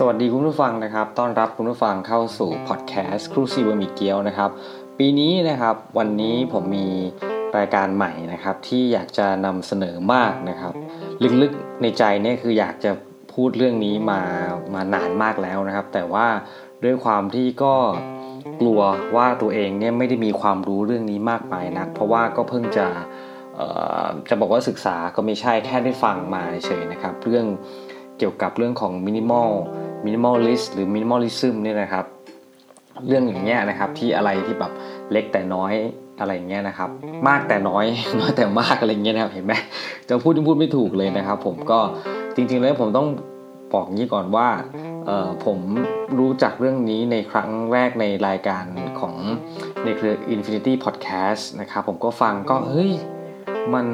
สวัสดีคุณผู้ฟังนะครับ ต้อนรับคุณผู้ฟังเข้าสู่พอดแคสต์ครูซีบะหมี่เกี๊ยวนะครับ ปีนี้นะครับวันนี้ผมมีรายการใหม่นะครับ ที่อยากจะนำเสนอมากนะครับ ลึกๆในใจเนี่ยคืออยากจะพูดเรื่องนี้มามานานมากแล้วนะครับ แต่ว่าด้วยความที่ก็กลัวว่าตัวเองเนี่ยไม่ได้มีความรู้เรื่องนี้มากมายนัก เพราะว่าก็เพิ่งจะจะบอกว่าศึกษาก็ไม่ใช่แค่ได้ฟังมาเฉยนะครับ เรื่องเกี่ยวกับเรื่องของ minimal minimalist หรือ minimalism เนี่ยนะครับ เรื่องอย่างเงี้ยนะครับที่อะไรที่แบบเล็กแต่น้อยอะไรเงี้ยนะครับ มากแต่น้อยน้อยแต่มากอะไรเงี้ยนะครับเห็นไหมจะพูดที่พูดไม่ถูกเลยนะครับ ผมก็จริงๆแล้วผมต้องบอกงี้ก่อนว่าผมรู้จักเรื่องนี้ในครั้งแรกในรายการของในเครือ Infinity Podcast นะครับ ผมก็ฟังก็เฮ้ยมัน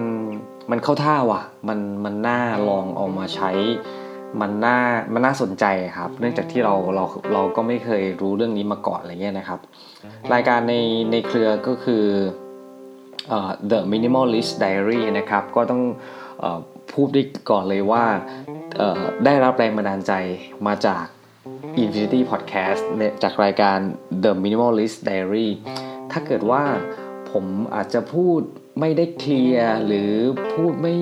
มันเข้าท่าว่ะ มันมันน่าลองเอามาใช้ มันน่ามันน่าสนใจครับ เนื่องจากที่เราเราเราก็ไม่เคยรู้เรื่องนี้มาก่อนอะไรเงี้ยนะครับ รายการในในเครือก็คือ uh, The Minimalist Diary นะครับ ก็ต้องอพูดได้ก่อนเลยว่าได้รับแรงบันดาลใจมาจาก Infinity Podcast จากรายการ The Minimalist Diary ถ้าเกิดว่าผมอาจจะพูดไม่ได้เคลียร์หรือพูดไม่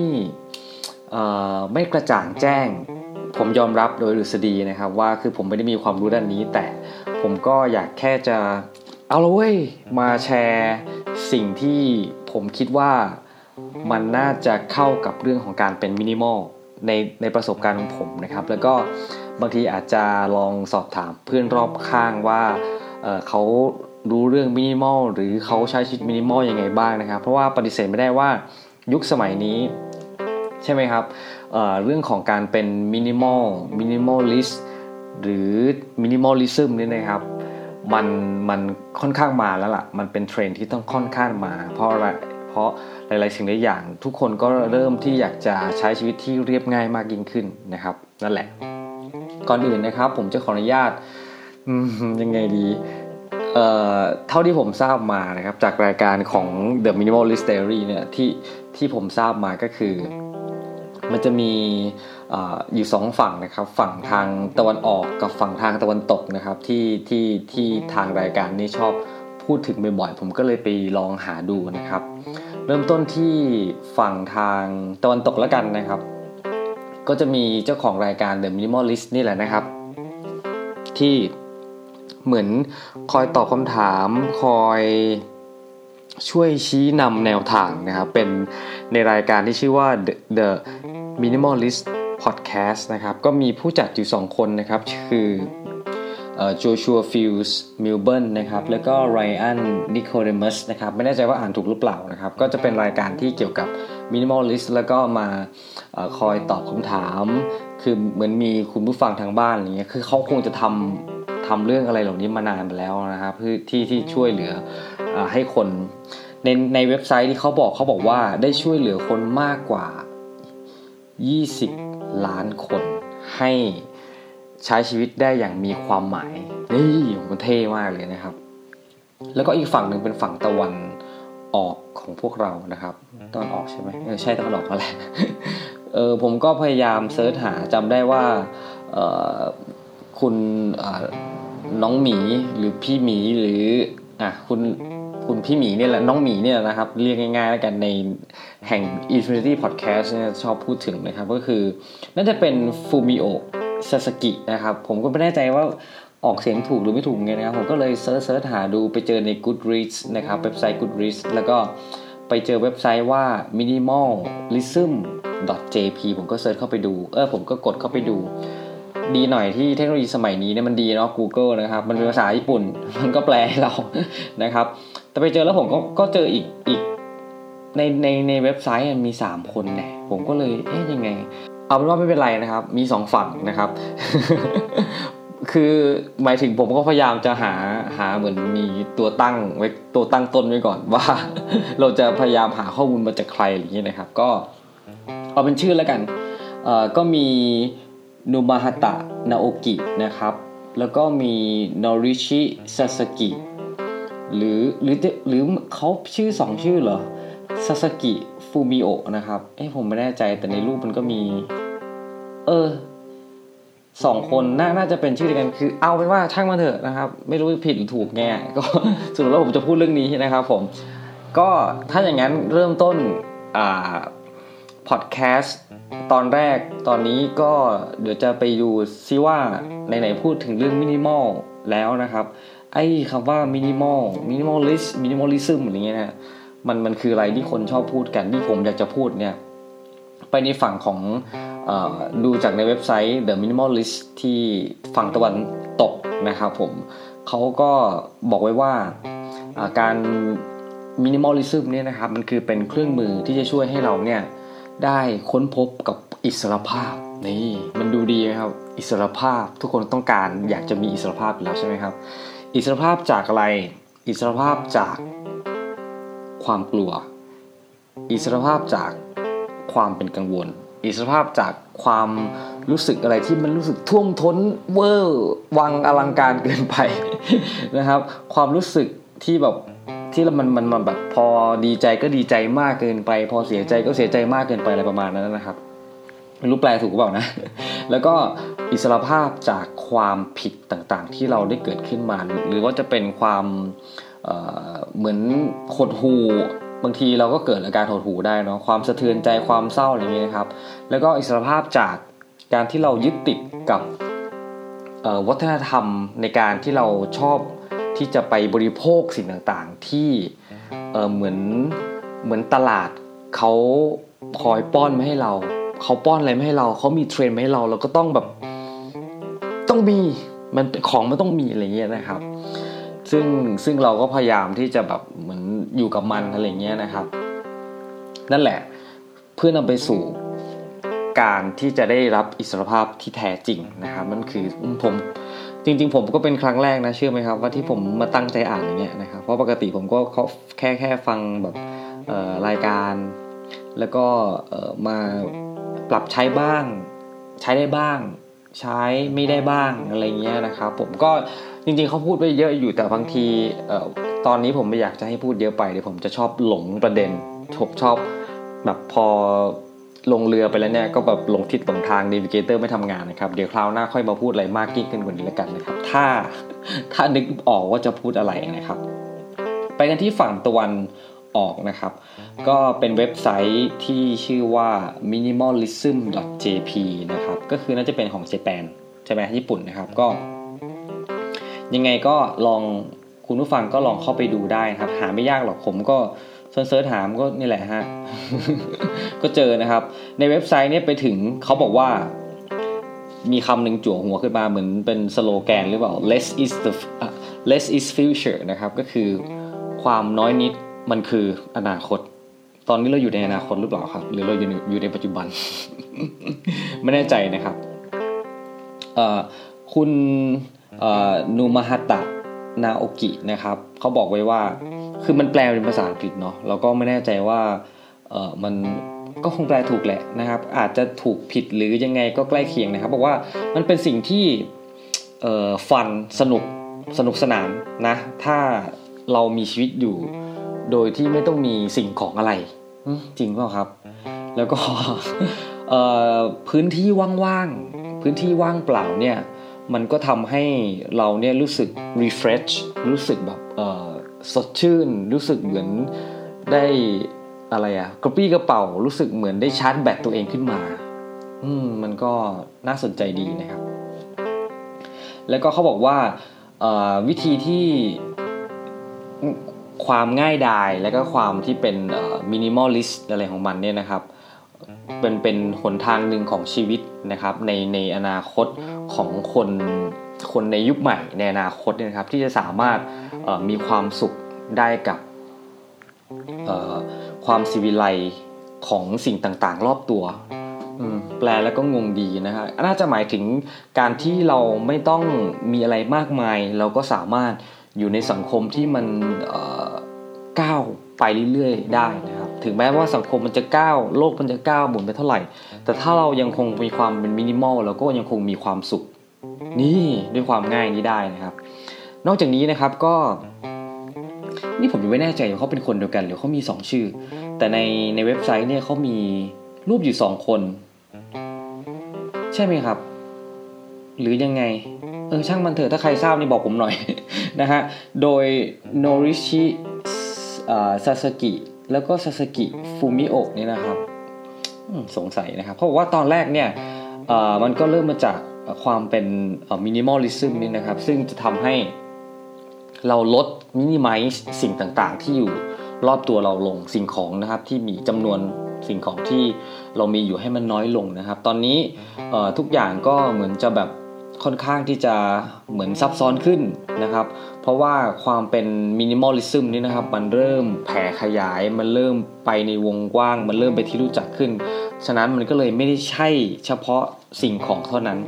ไม่กระจ่างแจ้ง ผมยอมรับโดยดุษฎีนะครับว่าคือผมไม่ได้มีความรู้ด้านนี้ แต่ผมก็อยากแค่จะเอาละเว้ยมาแชร์สิ่งที่ผมคิดว่ามันน่าจะเข้ากับเรื่องของการเป็นมินิมอลในในประสบการณ์ของผมนะครับ แล้วก็บางทีอาจจะลองสอบถามเพื่อนรอบข้างว่าเขารู้เรื่องมินิมอลหรือเขาใช้ชีวิตมินิมอลยังไงบ้างนะครับ เพราะว่าปฏิเสธไม่ได้ว่ายุคสมัยนี้ ใช่ไหมครับ เรื่องของการเป็น minimal minimalist หรือ minimalism นี่นะครับมันมันค่อนข้างมาแล้วล่ะ มันเป็นเทรนที่ต้องค่อนข้างมา เพราะอะไรเพราะหลายๆสิ่งหลายอย่าง ทุกคนก็เริ่มที่อยากจะใช้ชีวิตที่เรียบง่ายมากยิ่งขึ้นนะครับ นั่นแหละ ก่อนอื่นนะครับ ผมจะขออนุญาตยังไงดีเอ่อเท่าที่ผมทราบมานะครับ จากรายการของ The Minimalist Diary เนี่ยที่ที่ผมทราบมาก็คือ มันจะมีอยู่สองฝั่งนะครับ ฝั่งทางตะวันออกกับฝั่งทางตะวันตกนะครับ ที่ที่ที่ทางรายการนี้ชอบพูดถึงบ่อยๆผมก็เลยไปลองหาดูนะครับ เริ่มต้นที่ฝั่งทางตะวันตกแล้วกันนะครับ ก็จะมีเจ้าของรายการ The Minimalist นี่แหละนะครับ ที่เหมือนคอยตอบคำถามคอย ช่วยชี้นำแนวทางนะครับ เป็นในรายการที่ชื่อว่า The, The Minimalist Podcast นะครับ ก็มีผู้จัดอยู่ 2 คนนะครับ คือ Joshua Fields Millburn นะครับ แล้วก็ Ryan Nicodemus นะครับ ไม่แน่ใจว่าอ่านถูกหรือเปล่านะครับ ก็จะเป็นรายการที่เกี่ยวกับ minimalist แล้วก็มาอคอยตอบคำถาม คือเหมือนมีคุณผู้ฟังทางบ้านอย่างเงี้ยคือเขาคงจะทำ ทำเรื่องอะไรเหล่านี้มานานแล้วนะครับเพื่อที่ที่ช่วยเหลืออให้คนในในเว็บไซต์ที่เขาบอกเขาบอกว่าได้ช่วยเหลือคนมากกว่า 20 ล้านคนให้ใช้ชีวิตได้อย่างมีความหมายนี่มันเท่มากเลยนะครับ แล้วก็อีกฝั่งหนึ่งเป็นฝั่งตะวันออกของพวกเรานะครับตอนออกใช่ไหมใช่ตะวันออกนั่นแหละเออผมก็พยายามเซิร์ชหาจำได้ว่า คุณน้องหมีหรือพี่หมีหรืออะคุณคุณพี่หมีเนี่ยแหละน้องหมีเนี่ยนะครับ เรียกง่ายๆแล้วกันในแห่ง Infinity Podcast เนี่ยชอบพูดถึงนะครับ ก็คือน่าจะเป็นฟูมิโอซาสกินะครับ ผมก็ไม่แน่ใจว่าออกเสียงถูกหรือไม่ถูกไงนะครับ ผมก็เลย search search หาดูไปเจอใน Goodreads นะครับ เว็บไซต์ Goodreads แล้วก็ไปเจอเว็บไซต์ว่า minimalism.jp ผมก็ search เข้าไปดู เออผมก็กดเข้าไปดู ดีหน่อยที่เทคโนโลยีสมัยนี้เนี่ยมันดีเนาะ Google นะครับ มันเป็นภาษาญี่ปุ่น มันก็แปลให้เรานะครับ แต่ไปเจอแล้วผมก็ก็เจออีกอีกในในในเว็บไซต์มีสามคนเนี่ยผมก็เลยเอ๊ะยังไง เอาเป็นว่าไม่เป็นไรนะครับ มีสองฝั่งนะครับ คือหมายถึงผมก็พยายามจะหาหาเหมือนมีตัวตั้งไว้ตัวตั้งต้นไว้ก่อนว่า เราจะพยายามหาข้อมูลมาจากใครอย่างนี้นะครับ ก็เอาเป็นชื่อแล้วกันเอ่อก็มี นูมาฮตะนาโอกินะครับ แล้วก็มีนอริชิซาสกิหรือหรือหรือเขาชื่อสองชื่อเหรอซาสกิฟูมิโอนะครับ เอ้ผมไม่แน่ใจแต่ในรูปมันก็มี เออสองคนน่าน่าจะเป็นชื่อเดียวกันคือ เอาเป็นว่าช่างมันเถอะนะครับ ไม่รู้ผิดหรือถูกแง่ก็สรุปแล้วผมจะพูดเรื่องนี้นะครับผม ก็ถ้าอย่างนั้นเริ่มต้นอ่า พอดแคสต์ตอนแรกตอนนี้ก็เดี๋ยวจะไปดูซิว่าไหนๆพูดถึงเรื่องมินิมอลแล้วนะครับ ไอ้คำว่า minimal minimalist minimalism อะไรเงี้ยนะมันมันคืออะไรที่คนชอบพูดกันที่ผมอยากจะพูดเนี่ย ไปในฝั่งของอดูจากในเว็บไซต์ The Minimalist ที่ฝั่งตะวันตกนะครับผมเขาก็บอกไว้ว่าการ minimalism เนี่ยนะครับมันคือเป็นเครื่องมือที่จะช่วยให้เราเนี่ย ได้ค้นพบกับอิสรภาพนี่มันดูดีไหมครับ อิสรภาพทุกคนต้องการอยากจะมีอิสรภาพอยู่แล้วใช่ไหมครับ อิสรภาพจากอะไร อิสรภาพจากความกลัว อิสรภาพจากความเป็นกังวล อิสรภาพจากความรู้สึกอะไรที่มันรู้สึกท่วมท้นเวอร์วังอลังการเกินไปนะครับ ความรู้สึก ที่แบบที่มันมันมันแบบพอดีใจก็ดีใจมากเกินไป พอเสียใจก็เสียใจมากเกินไปอะไรประมาณนั้นนะครับไม่รู้แปลถูกหรือเปล่านะ แล้วก็อิสรภาพจากความผิดต่างๆ ที่เราได้เกิดขึ้นมา หรือว่าจะเป็นความเเหมือนหดหูบางทีเราก็เกิดอาการหดหูได้เนาะความสะเทือนใจความเศร้าอะไรอย่างเงี้ยครับ แล้วก็อิสรภาพจากการที่เรายึดติดกับวัฒนธรรมในการที่เราชอบ ที่จะไปบริโภคสิ่งต่างๆ ที่เหมือนเหมือนตลาดเขาคอยป้อนมาให้เราเขาป้อนอะไรมาให้เราเขามีเทรนมาให้เราเราก็ต้องแบบต้องมีมันของมันต้องมีอะไรเงี้ยนะครับ ซึ่งซึ่งเราก็พยายามที่จะแบบเหมือนอยู่กับมันอะไรเงี้ยนะครับ นั่นแหละเพื่อนำไปสู่การที่จะได้รับอิสรภาพที่แท้จริงนะครับ มันคือผม จริงๆ ผมก็เป็นครั้งแรกนะเชื่อไหมครับ ว่าที่ผมมาตั้งใจอ่านอย่างเงี้ยนะครับเพราะปกติผมก็แค่แค่ฟังแบบรายการ แล้วก็มาปรับใช้บ้าง ใช้ได้บ้าง ใช้ไม่ได้บ้างอะไรเงี้ยนะครับผมก็จริงๆเขาพูดไปเยอะอยู่แต่บางทีตอนนี้ผมไม่อยากจะให้พูดเยอะไปเดี๋ยวผมจะชอบหลงประเด็นผมชอบแบบพอ ลงเรือไปแล้วเนี่ยก็แบบลงทิศตรงทางน a วิเกเตอร์ไม่ทำงานนะครับ เดี๋ยวคราวหน้าค่อยมาพูดอะไรมากยิ่งขึ้นกว่านี้แล้วกันนะครับ ถ้าถ้านึกออกว่าจะพูดอะไรนะครับ ไปกันที่ฝั่งตะวันออกนะครับ ก็เป็นเว็บไซต์ที่ชื่อว่า minimalism.jp นะครับ ก็คือน่าจะเป็นของเจแปนใช่ไหมญี่ปุ่นนะครับก็ ยังไงก็ลองคุณผู้ฟังก็ลองเข้าไปดูได้ครับ หาไม่ยากหรอกผมก็ เซิร์ชหามก็นี่แหละฮะ ก็เจอนะครับ ในเว็บไซต์เนี้ไปถึงเขาบอกว่า มีคำหนึ่งจั่วหัวขึ้นมาเหมือนเป็นสโลแกนหรือเปล่า less is the less is future นะครับ ก็คือความน้อยนิดมันคืออนาคต ตอนนี้เราอยู่ในอนาคตหรือเปล่าครับ หรือเราอยู่อยู่ในปัจจุบัน ไม่แน่ใจนะครับคุณนูมาฮัตะ นาโอกินะครับเขาบอกไว้ว่าคือมันแปลเป็นภาษาอังกฤษเนาะเราก็ไม่แน่ใจว่าเออมันก็คงแปลถูกแหละนะครับ อาจจะถูกผิดหรือยังไงก็ใกล้เคียงนะครับบอกว่ามันเป็นสิ่งที่เออฟันสนุกสนุกสนานนะถ้าเรามีชีวิตอยู่ โดยที่ไม่ต้องมีสิ่งของอะไร จริงเปล่าครับ แล้วก็พื้นที่ว่างๆพื้นที่ว่างเปล่าเนี่ย มันก็ทำให้เราเนี่ยรู้สึก refresh รู้สึกแบบสดชื่น รู้สึกเหมือนได้อะไรอะกระปรี้กระเปร่ารู้สึกเหมือนได้ชาร์จแบตตัวเองขึ้นมา อืมมันก็น่าสนใจดีนะครับ แล้วก็เขาบอกว่าวิธีที่ความง่ายดายและก็ความที่เป็น minimalist อะไรของมันเนี่ยนะครับ เป็นเป็นหนทางหนึ่งของชีวิตนะครับในในอนาคตของคนคนในยุคใหม่ในอนาคตเนี่ยนะครับ ที่จะสามารถมีความสุขได้กับความสิวิไลของสิ่งต่างๆ รอบตัวแปลแล้วก็งงดีนะครับน่าจะหมายถึงการที่เราไม่ต้องมีอะไรมากมาย เราก็สามารถอยู่ในสังคมที่มันก้าวไปเรื่อยๆ ได้นะครับ ถึงแม้ว่าสังคมมันจะก้าวโลกมันจะก้าวหมุนไปเท่าไหร่ แต่ถ้าเรายังคงมีความเป็นมินิมอลเราก็ยังคงมีความสุข นี่ด้วยความง่ายนี้ได้นะครับ นอกจากนี้นะครับก็ นี่ผมยังไม่แน่ใจว่าเขาเป็นคนเดียวกัน หรือเขามีสองชื่อ แต่ในในเว็บไซต์เนี่ยเขามีรูปอยู่สองคน ใช่ไหมครับ หรือยังไงเออช่างมันเถอะถ้าใครทราบนี่บอกผมหน่อยนะฮะ โดยโนริชิซาสกิ แล้วก็ซาสกิฟูมิโอะนี่นะครับสงสัยนะครับ เพราะว่าตอนแรกเนี่ยมันก็เริ่มมาจากความเป็น minimalism นี่นะครับ ซึ่งจะทำให้เราลดมินิมัลสิ่งต่างๆ ที่อยู่รอบตัวเราลงสิ่งของนะครับ ที่มีจำนวนสิ่งของที่เรามีอยู่ให้มันน้อยลงนะครับ ตอนนี้ทุกอย่างก็เหมือนจะแบบค่อนข้างที่จะเหมือนซับซ้อนขึ้นนะครับ เพราะว่าความเป็น minimalism นี่นะครับ มันเริ่มแผ่ขยาย มันเริ่มไปในวงกว้าง มันเริ่มไปที่รู้จักขึ้น ฉะนั้นมันก็เลยไม่ได้ใช่เฉพาะสิ่งของเท่านั้น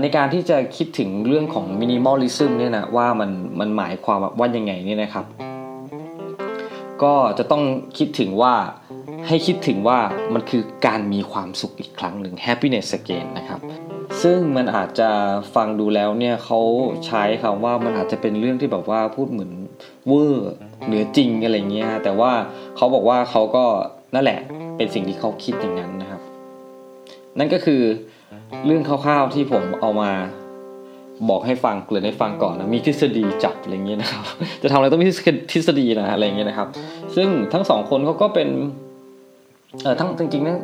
ในการที่จะคิดถึงเรื่องของ minimalism เนี่ยนะว่ามันมันหมายความว่ายังไงนี่นะครับ ก็จะต้องคิดถึงว่าให้คิดถึงว่ามันคือการมีความสุขอีกครั้งหนึ่ง happiness again นะครับ ซึ่งมันอาจจะฟังดูแล้วเนี่ยเขาใช้คำว่ามันอาจจะเป็นเรื่องที่แบบว่าพูดเหมือนเวอร์เหนือจริงอะไรเงี้ยแต่ว่าเขาบอกว่าเขาก็นั่นแหละเป็นสิ่งที่เขาคิดอย่างนั้นนะครับ นั่นก็คือเรื่องคร่าวๆที่ผมเอามาบอกให้ฟังเกลือให้ฟังก่อนนะมีทฤษฎีจับอะไรเงี้ยนะครับ จะทำอะไรต้องมีทฤษฎีนะอะไรเงี้ยนะครับ ซึ่งทั้งสองคนเขาก็เป็นเออทั้งจริงๆนะ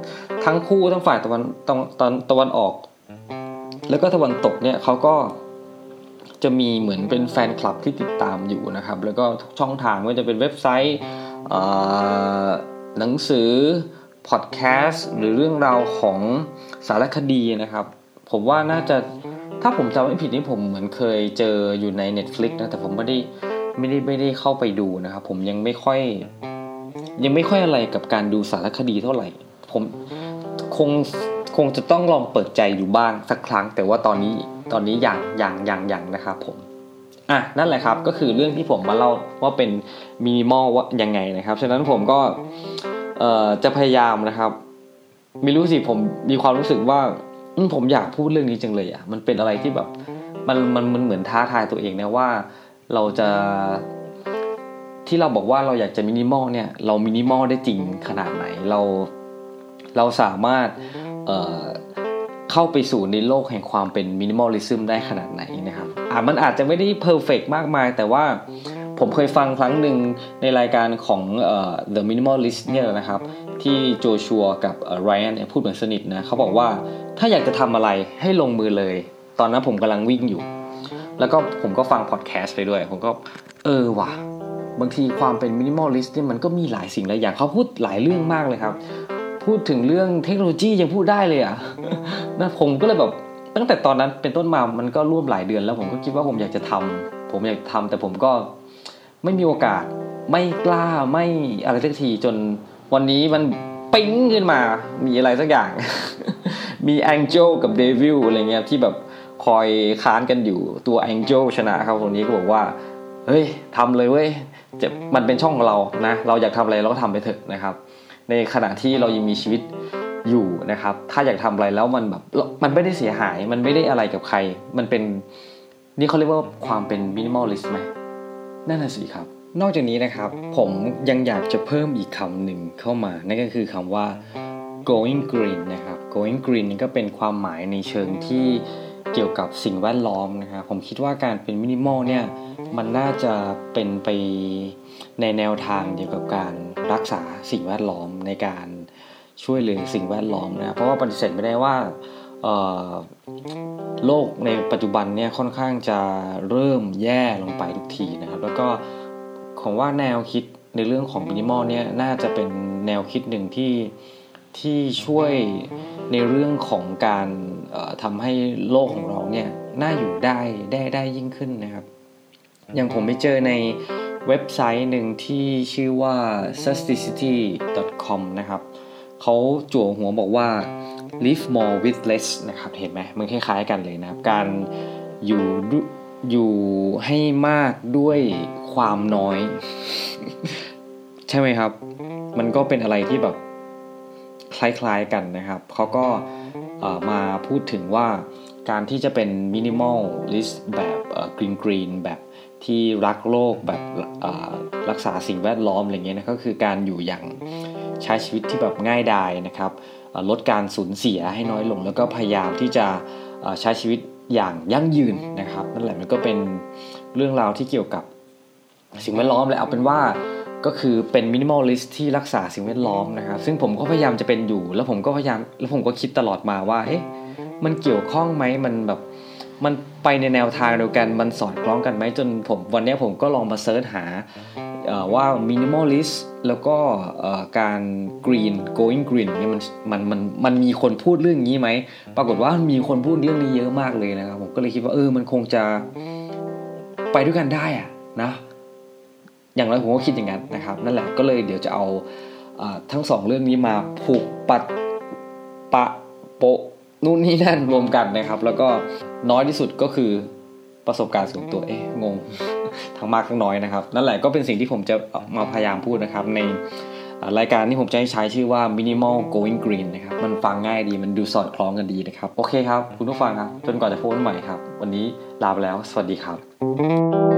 ทั้งคู่ทั้งฝ่ายตะวันตอนตะวันออก แล้วก็ตะวันตกเนี่ยเขาก็จะมีเหมือนเป็นแฟนคลับที่ติดตามอยู่นะครับ แล้วก็ช่องทางไม่ว่าจะเป็นเว็บไซต์หนังสือพอดแคสต์หรือเรื่องราวของสารคดีนะครับ ผมว่าน่าจะถ้าผมจำไม่ผิดนี่ผมเหมือนเคยเจออยู่ใน Netflix นะ แต่ผมไม่ได้ไม่ได้ไม่ได้เข้าไปดูนะครับ ผมยังไม่ค่อย ยังไม่ค่อยอะไรกับการดูสารคดีเท่าไหร่ ผมคง งจะต้องลองเปิดใจอยู่บ้างสักครั้ง แต่ว่าตอนนี้ตอนนี้อย่างอย่างอย่างอย่างนะครับผมอะนั่นแหละครับก็คือเรื่องที่ผมมาเล่าว่าเป็นมินิมอลว่ายังไงนะครับ ฉะนั้นผมก็เอ่อจะพยายามนะครับไม่รู้สิผมมีความรู้สึกว่าผมอยากพูดเรื่องนี้จังเลยอะมันเป็นอะไรที่แบบมันมันมันเหมือนท้าทายตัวเองนะว่าเราจะที่เราบอกว่าเราอยากจะมินิมอลเนี่ยเรามินิมอลได้จริงขนาดไหนเรา เราสามารถ เข้าไปสู่ในโลกแห่งความเป็น minimalism ได้ขนาดไหนนะครับอ่ามันอาจจะไม่ได้ perfect มากมาย แต่ว่าผมเคยฟังครั้งหนึ่งในรายการของ The Minimalist เนี่ยนะครับ ที่โจชัวกับไรอันพูดเหมือนสนิทนะเขาบอกว่าถ้าอยากจะทำอะไรให้ลงมือเลย ตอนนั้นผมกำลังวิ่งอยู่ แล้วก็ผมก็ฟังพอดแคสต์ไปด้วย ผมก็เออว่ะบางทีความเป็น minimalist เนี่ยมันก็มีหลายสิ่งหลายอย่างเขาพูดหลายเรื่องมากเลยครับ พูดถึงเรื่องเทคโนโลยียังพูดได้เลยอะนะผมก็เลยแบบตั้งแต่ตอนนั้นเป็นต้นมามันก็ร่วมหลายเดือนแล้วผมก็คิดว่าผมอยากจะทำผมอยากทำแต่ผมก็ไม่มีโอกาสไม่กล้าไม่อะไรสักทีจนวันนี้มันปิ้งขึ้นมา มีอะไรสักอย่าง มี angel กับ devil อะไรเงี้ยที่แบบคอยค้านกันอยู่ตัว angel ชนะครับคนนี้ก็บอกว่า เฮ้ยทำเลยเว้ยจะมันเป็นช่องของเรานะ เราอยากทำอะไรเราก็ทำไปเถอะนะครับ ในขณะที่เรายังมีชีวิตอยู่นะครับ ถ้าอยากทำอะไรแล้วมันแบบมันไม่ได้เสียหายมันไม่ได้อะไรกับใคร มันเป็นนี่เขาเรียกว่าความเป็น minimalist ไหมนั่นน่ะสิครับ นอกจากนี้นะครับผมยังอยากจะเพิ่มอีกคำหนึ่งเข้ามา นั่นก็คือคำว่า going green นะครับ going green นี่ก็เป็นความหมายในเชิงที่ เกี่ยวกับสิ่งแวดล้อมนะครับผมคิดว่าการเป็นมินิมอลเนี่ยมันน่าจะเป็นไปในแนวทางเดียวกับการรักษาสิ่งแวดล้อมในการช่วยเหลือสิ่งแวดล้อมนะเพราะว่าปฏิเสธไม่ได้ว่าโลกในปัจจุบันเนี่ยค่อนข้างจะเริ่มแย่ลงไปทุกทีนะครับแล้วก็ของว่าแนวคิดในเรื่องของมินิมอลเนี่ยน่าจะเป็นแนวคิดหนึ่งที่ที่ช่วยในเรื่องของการ ทำให้โลกของเราเนี่ยน่าอยู่ได้ได้ได้ยิ่งขึ้นนะครับ อย่างผมไปเจอในเว็บไซต์หนึ่งที่ชื่อว่า susticity.com นะครับเขาจั่วหัวบอกว่า live more with less นะครับ เห็นไหมมันคล้ายๆกันเลยนะครับ การอยู่อยู่ให้มากด้วยความน้อย ใช่ไหมครับ มันก็เป็นอะไรที่แบบคล้ายๆกันนะครับ เขาก็ มาพูดถึงว่าการที่จะเป็น minimalist แบบ green green แบบที่รักโลกแบบรักษาสิ่งแวดล้อมอะไรเงี้ยนะก็คือการอยู่อย่างใช้ชีวิตที่แบบง่ายดายนะครับลดการสูญเสียให้น้อยลง แล้วก็พยายามที่จะใช้ชีวิตอย่างยั่งยืนนะครับนั่นแหละมันก็เป็นเรื่องราวที่เกี่ยวกับสิ่งแวดล้อมและเอาเป็นว่า ก็คือเป็น minimalist ที่รักษาสิ่งแวดล้อมนะครับ ซึ่งผมก็พยายามจะเป็นอยู่ แล้วผมก็พยายามแล้วผมก็คิดตลอดมาว่าเอ๊ะมันเกี่ยวข้องไหมมันแบบมันไปในแนวทางเดียวกันมันสอดคล้องกันไหมจนผมวันนี้ผมก็ลองมาเซิร์ชหาว่ามินิมอลลิสต์แล้วก็การกรีน going green เนี่ยมันมันมันมันมีคนพูดเรื่องนี้ไหม ปรากฏว่ามีคนพูดเรื่องนี้เยอะมากเลยนะครับ ผมก็เลยคิดว่าเออมันคงจะไปด้วยกันได้อะนะ อย่างไรผมก็คิดอย่างนั้นนะครับ นั่นแหละก็เลยเดี๋ยวจะเอาทั้งสองเรื่องนี้มาผูกกันปะโปะนู่นนี่นั่นรวมกันนะครับ แล้วก็น้อยที่สุดก็คือประสบการณ์ส่วนตัวเอ๊ะงงทั้งมากทั้งน้อยนะครับ นั่นแหละก็เป็นสิ่งที่ผมจะมาพยายามพูดนะครับ ในรายการที่ผมจะใช้ชื่อว่า minimal going green นะครับ มันฟังง่ายดีมันดูสอดคล้องกันดีนะครับ โอเคครับ คุณผู้ฟังครับ จนกว่าจะพบกันใหม่ครับ วันนี้ลาไปแล้ว สวัสดีครับ